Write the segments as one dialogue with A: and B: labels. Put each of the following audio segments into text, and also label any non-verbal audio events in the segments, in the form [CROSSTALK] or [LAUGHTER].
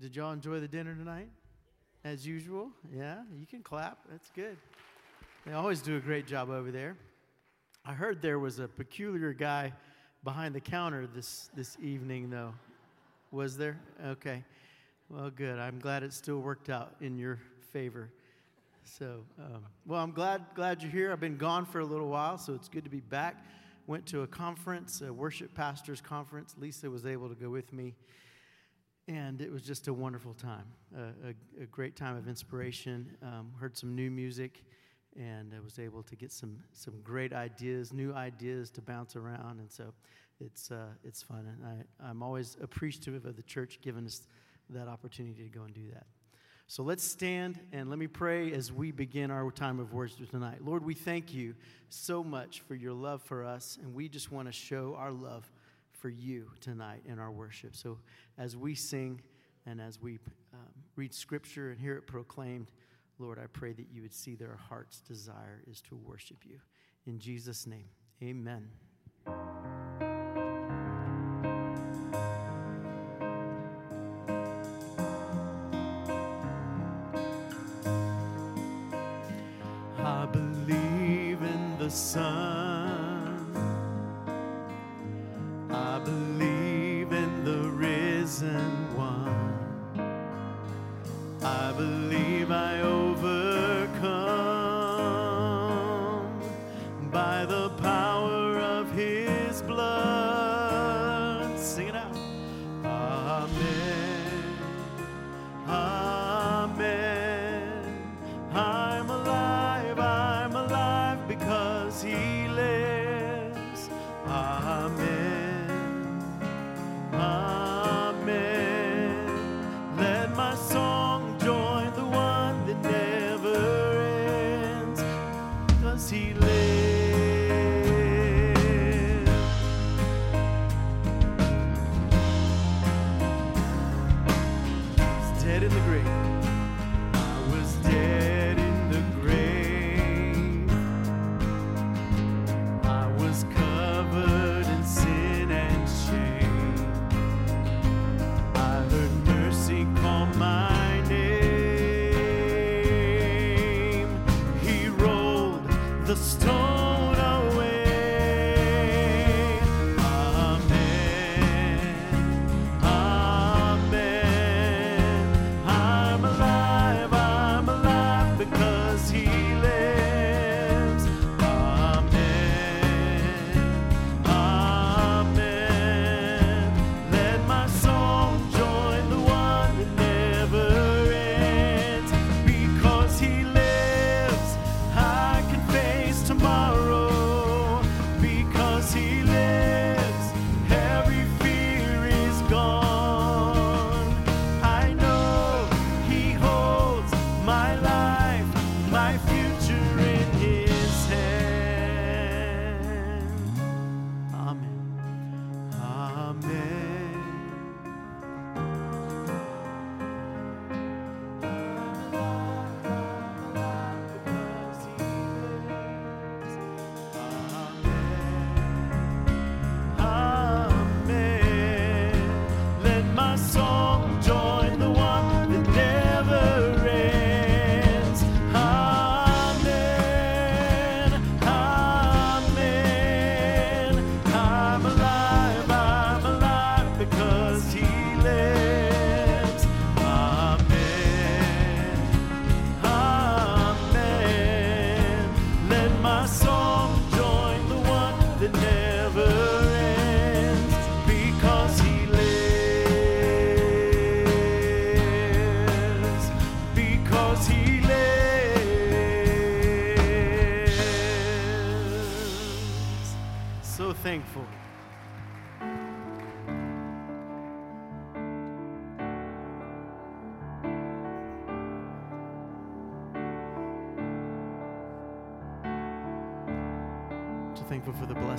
A: Did y'all enjoy the dinner tonight? As usual? Yeah, you can clap. That's good. They always do a great job over there. I heard there was a peculiar guy behind the counter this, this evening, though. Was there? Okay. Well, good. I'm glad it still worked out in your favor. So, um, well, I'm glad glad you're here. I've been gone for a little while, so it's good to be back. Went to a conference, a worship pastors conference. Lisa was able to go with me, and it was just a wonderful time, a, a, a great time of inspiration. Um, heard some new music, and I was able to get some some great ideas, new ideas to bounce around, and so it's uh, it's fun. And I, I'm always appreciative of the church giving us that opportunity to go and do that. So let's stand and let me pray as we begin our time of worship tonight. Lord, we thank you so much for your love for us, and we just want to show our love for you tonight in our worship. So as we sing and as we um, read scripture and hear it proclaimed, Lord, I pray that you would see their heart's desire is to worship you. In Jesus' name, amen. I believe in the Son. Because He lives.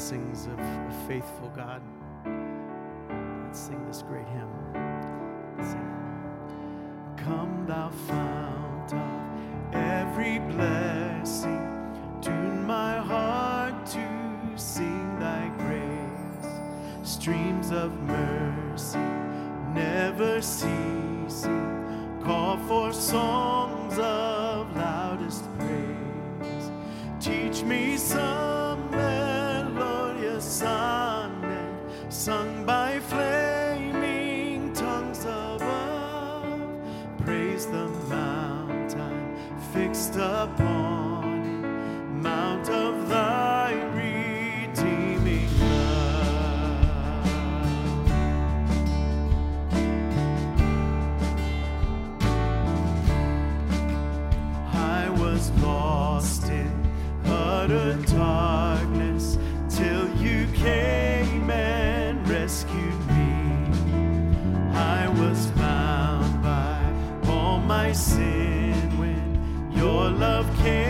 A: blessings of a faithful God. Let's sing this great hymn. Sing. Come, thou fount of every blessing, tune my heart to sing thy grace. Streams of mercy never ceasing, call for songs of sin when your love came.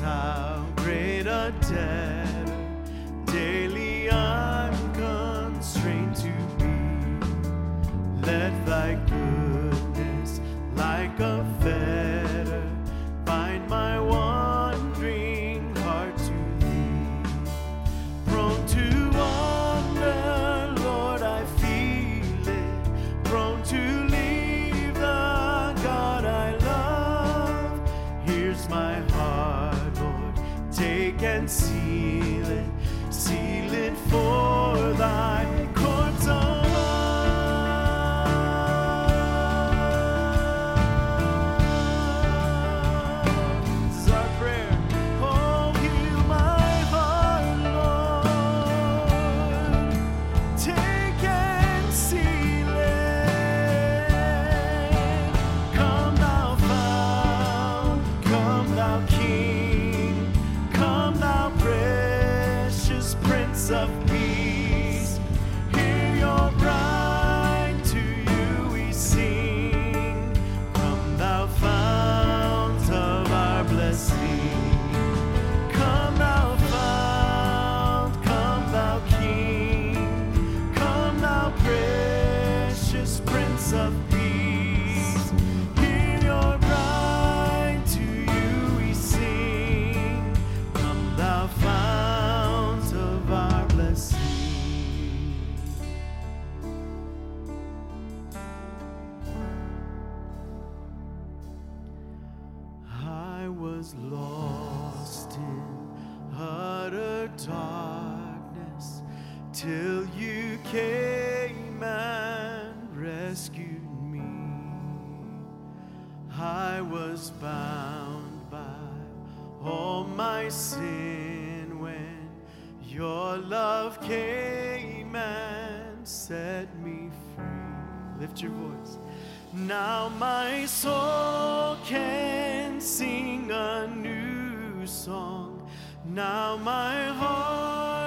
A: how great a debt. Lift your voice. Now my soul can sing a new song. Now my heart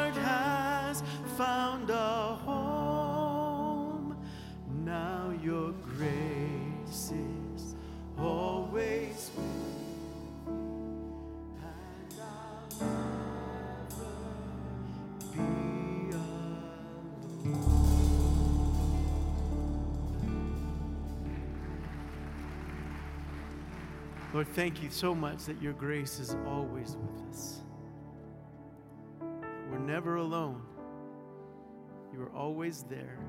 A: Lord, thank you so much that your grace is always with us. We're never alone. You are always there,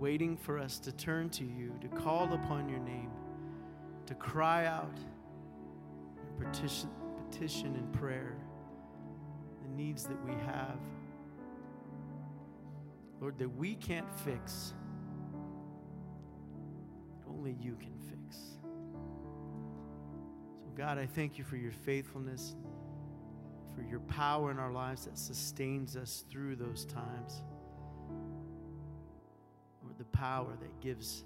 A: waiting for us to turn to you, to call upon your name, to cry out and petition, petition and prayer the needs that we have. Lord, that we can't fix, only you can fix. God, I thank you for your faithfulness, for your power in our lives that sustains us through those times. Lord, the power that gives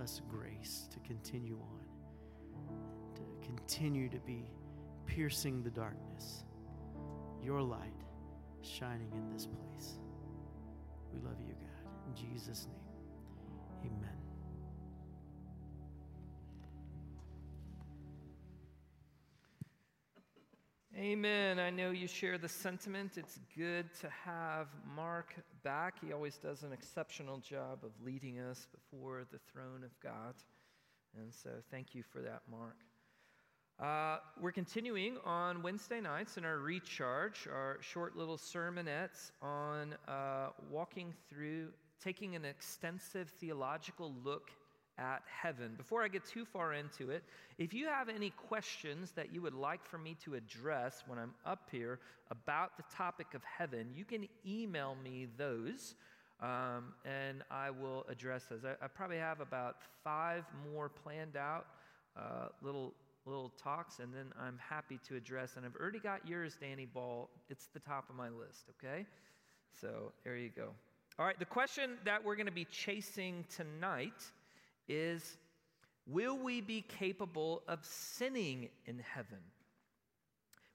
A: us grace to continue on, to continue to be piercing the darkness. Your light shining in this place. We love you, God. In Jesus' name, amen.
B: Amen. I know you share the sentiment. It's good to have Mark back. He always does an exceptional job of leading us before the throne of God. And so thank you for that, Mark. Uh, we're continuing on Wednesday nights in our recharge, our short little sermonettes on uh, walking through, taking an extensive theological look at heaven. Before I get too far into it, if you have any questions that you would like for me to address when I'm up here about the topic of heaven, you can email me those. Um, and I will address those. I, I, probably have about five more planned out, uh, little little talks, and then I'm happy to address. And I've already got yours, Danny Ball. It's the top of my list. Okay, so there you go. All right, the question that we're going to be chasing tonight is Will we be capable of sinning in heaven?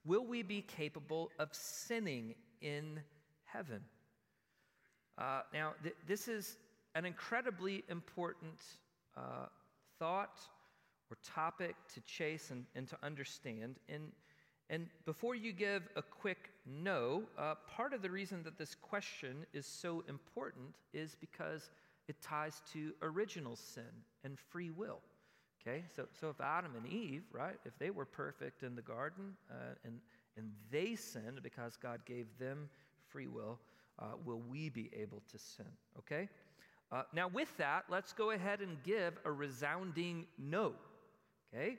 B: Will we be capable of sinning in heaven? Uh, now, th- this is an incredibly important uh, thought or topic to chase and, and to understand. And, and before you give a quick no, uh, part of the reason that this question is so important is because it ties to original sin and free will. Okay, so, so if Adam and Eve, right, if they were perfect in the garden uh, and, and they sinned because God gave them free will, uh, will we be able to sin? Okay? Uh, now, with that, let's go ahead and give a resounding no. Okay?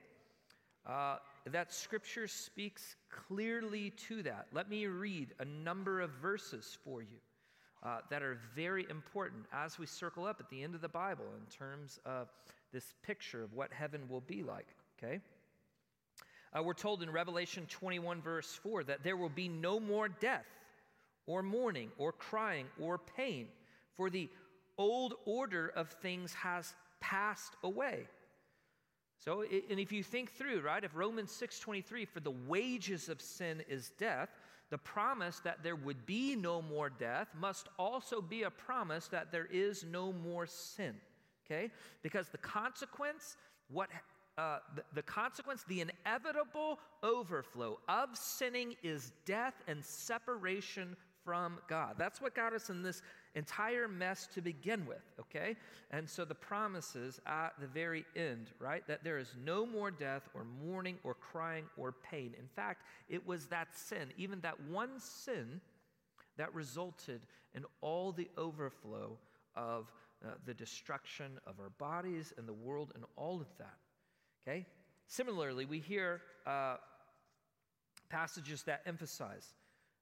B: Uh, that scripture speaks clearly to that. Let me read a number of verses for you uh, that are very important as we circle up at the end of the Bible in terms of this picture of what heaven will be like, okay? Uh, we're told in Revelation 21, verse 4, that there will be no more death, or mourning, or crying, or pain, for the old order of things has passed away. So, and if you think through, right, if Romans 6:23, for the wages of sin is death, the promise that there would be no more death must also be a promise that there is no more sin. Okay? Because the consequence, what uh, the, the consequence, the inevitable overflow of sinning is death and separation from God. That's what got us in this entire mess to begin with, okay? And so the promises at the very end, right, that there is no more death or mourning or crying or pain. In fact, it was that sin, even that one sin, that resulted in all the overflow of uh, the destruction of our bodies and the world and all of that, okay? Similarly, we hear uh, passages that emphasize,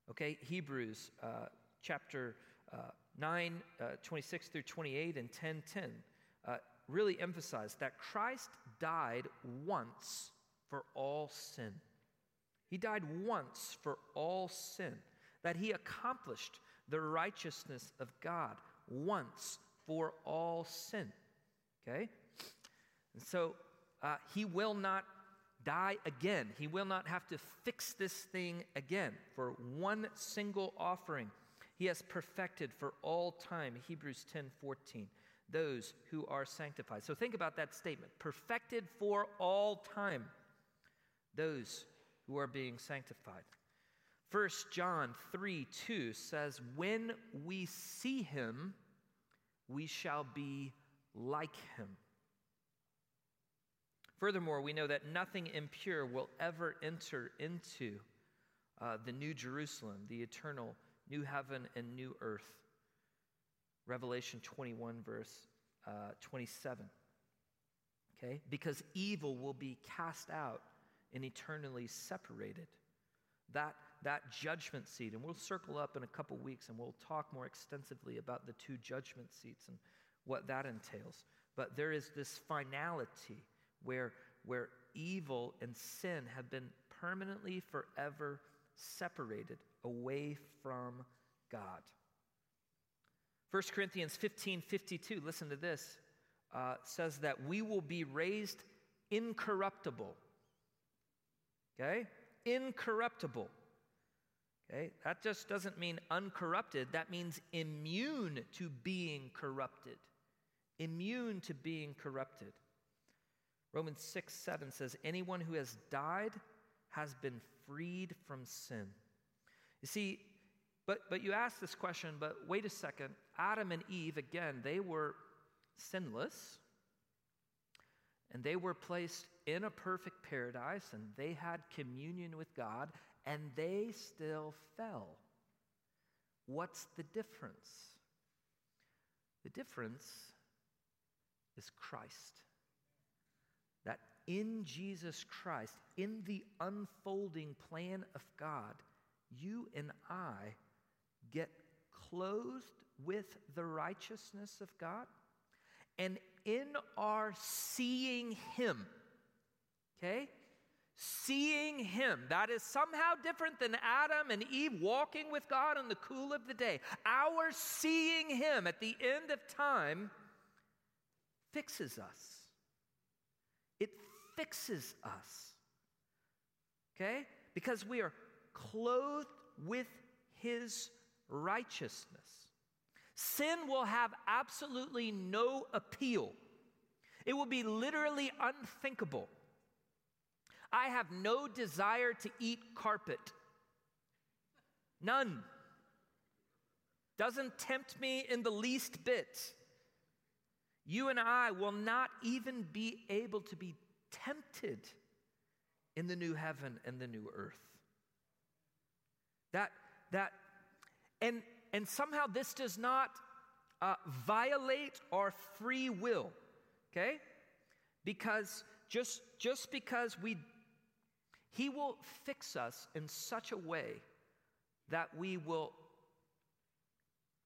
B: okay, Hebrews uh, chapter uh, 9, uh, 26 through 28, and 10, 10 uh, really emphasize that Christ died once for all sin. He died once for all sin, that he accomplished the righteousness of God once for all sin. Okay? And so uh, he will not die again. He will not have to fix this thing again for one single offering he has perfected for all time, Hebrews 10 14, those who are sanctified. So think about that statement perfected for all time, those who are being sanctified. 1 John 3 2 says, When we see him, we shall be like him. Furthermore, we know that nothing impure will ever enter into uh, the New Jerusalem, the eternal new heaven and new earth. Revelation 21, verse uh, 27. okay? Because evil will be cast out and eternally separated. That, that judgment seat, and we'll circle up in a couple weeks and we'll talk more extensively about the two judgment seats and what that entails. But there is this finality where, where evil and sin have been permanently, forever separated away from God. 1 Corinthians 15 52, listen to this, uh, says that we will be raised incorruptible. Okay? Incorruptible. Okay? That just doesn't mean uncorrupted, that means immune to being corrupted. Immune to being corrupted. Romans 6 7 says, Anyone who has died has been freed from sin. You see, but, but you ask this question, but wait a second. Adam and Eve, again, they were sinless, and they were placed in a perfect paradise, and they had communion with God, and they still fell. What's the difference? The difference is Christ. That in Jesus Christ, in the unfolding plan of God, you and I get clothed with the righteousness of God. And in our seeing Him, okay? Seeing Him, that is somehow different than Adam and Eve walking with God in the cool of the day. Our seeing Him at the end of time fixes us. It fixes us, okay? Because we are clothed with His righteousness. Sin will have absolutely no appeal. It will be literally unthinkable. I have no desire to eat carpet. None. Doesn't tempt me in the least bit. You and I will not even be able to be tempted in the new heaven and the new earth. That, that and, and somehow this does not uh, violate our free will, okay? Because just, just because we, He will fix us in such a way that we will,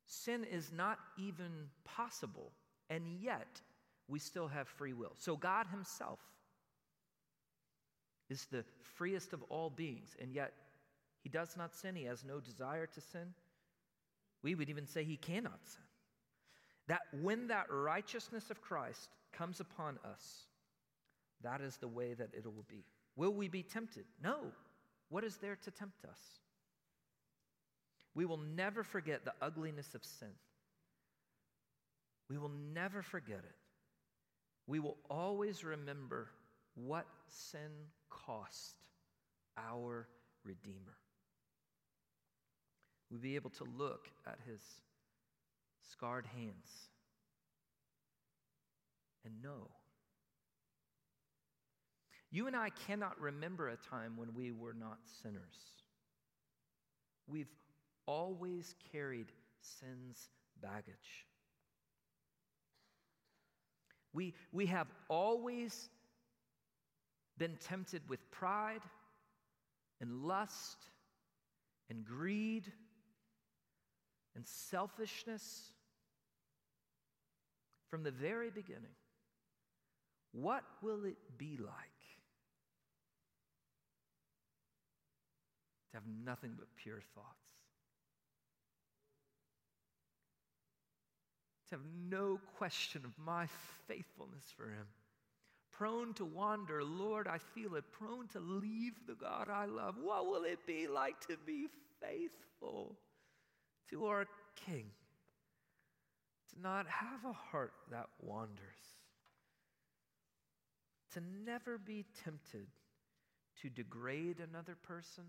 B: sin is not even possible, and yet we still have free will. So God Himself is the freest of all beings, and yet He does not sin, He has no desire to sin. We would even say he cannot sin. That when that righteousness of Christ comes upon us, that is the way that it will be. Will we be tempted? No. What is there to tempt us? We will never forget the ugliness of sin. We will never forget it. We will always remember what sin cost our Redeemer we'd be able to look at his scarred hands and know. You and I cannot remember a time when we were not sinners. We've always carried sin's baggage. We, we have always been tempted with pride and lust and greed and selfishness from the very beginning. What will it be like to have nothing but pure thoughts? To have no question of my faithfulness for Him. Prone to wander, Lord, I feel it. Prone to leave the God I love. What will it be like to be faithful? To our King, to not have a heart that wanders, to never be tempted to degrade another person,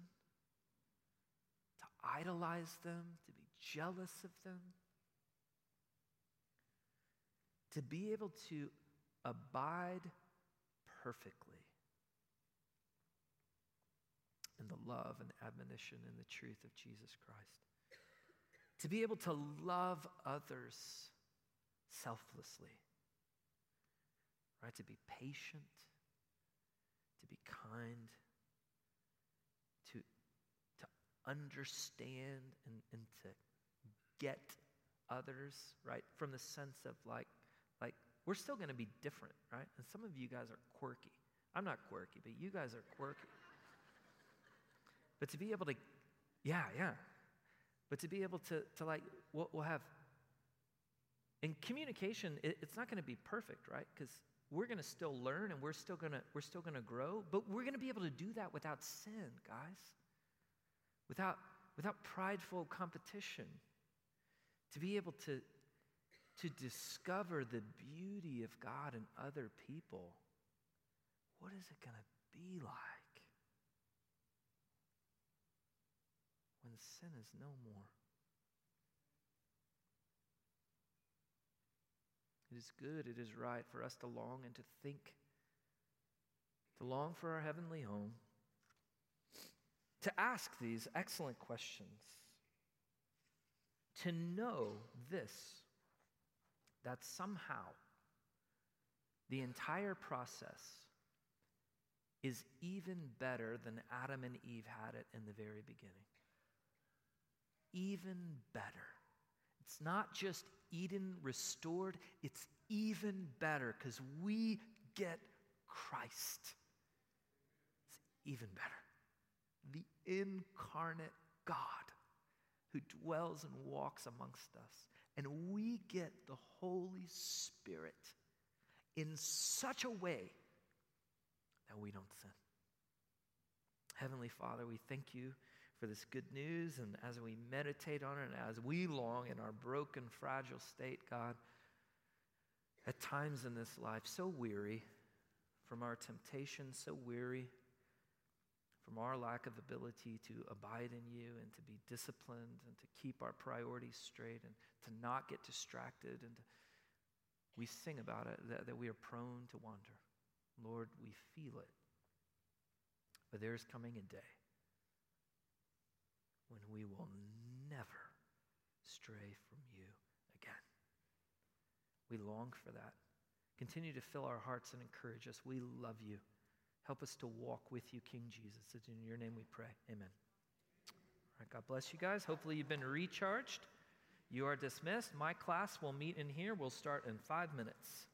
B: to idolize them, to be jealous of them, to be able to abide perfectly in the love and admonition and the truth of Jesus Christ to be able to love others selflessly. right? To be patient, to be kind, to, to understand and, and to get others, right? From the sense of like, like we're still going to be different, right? And some of you guys are quirky. I'm not quirky, but you guys are quirky. [LAUGHS] But to be able to, yeah, yeah. But to be able to, to like, we'll, we'll have, in communication, it, it's not going to be perfect, right? Because we're going to still learn and we're still going to we're still going to grow but we're going to be able to do that without sin guys. Without without prideful competition. To be able to to discover the beauty of God in other people what is it going to be like sin is no more It is good, it is right for us to long and to think, to long for our heavenly home, to ask these excellent questions, to know this that somehow the entire process is even better than Adam and Eve had it in the very beginning. Even better. It's not just Eden restored, it's even better because we get Christ. It's even better. The incarnate God who dwells and walks amongst us. And we get the Holy Spirit in such a way that we don't sin. Heavenly Father, we thank you for this good news. And as we meditate on it, and as we long in our broken, fragile state, God, at times in this life, so weary from our temptation, so weary from our lack of ability to abide in you and to be disciplined and to keep our priorities straight and to not get distracted. And to, we sing about it that, that we are prone to wander. Lord, we feel it. But there's coming a day when we will never stray from you again. We long for that. Continue to fill our hearts and encourage us. We love you. Help us to walk with you, King Jesus. It's in your name we pray. Amen. All right, God bless you guys. Hopefully, you've been recharged. You are dismissed. My class will meet in here. We'll start in five minutes.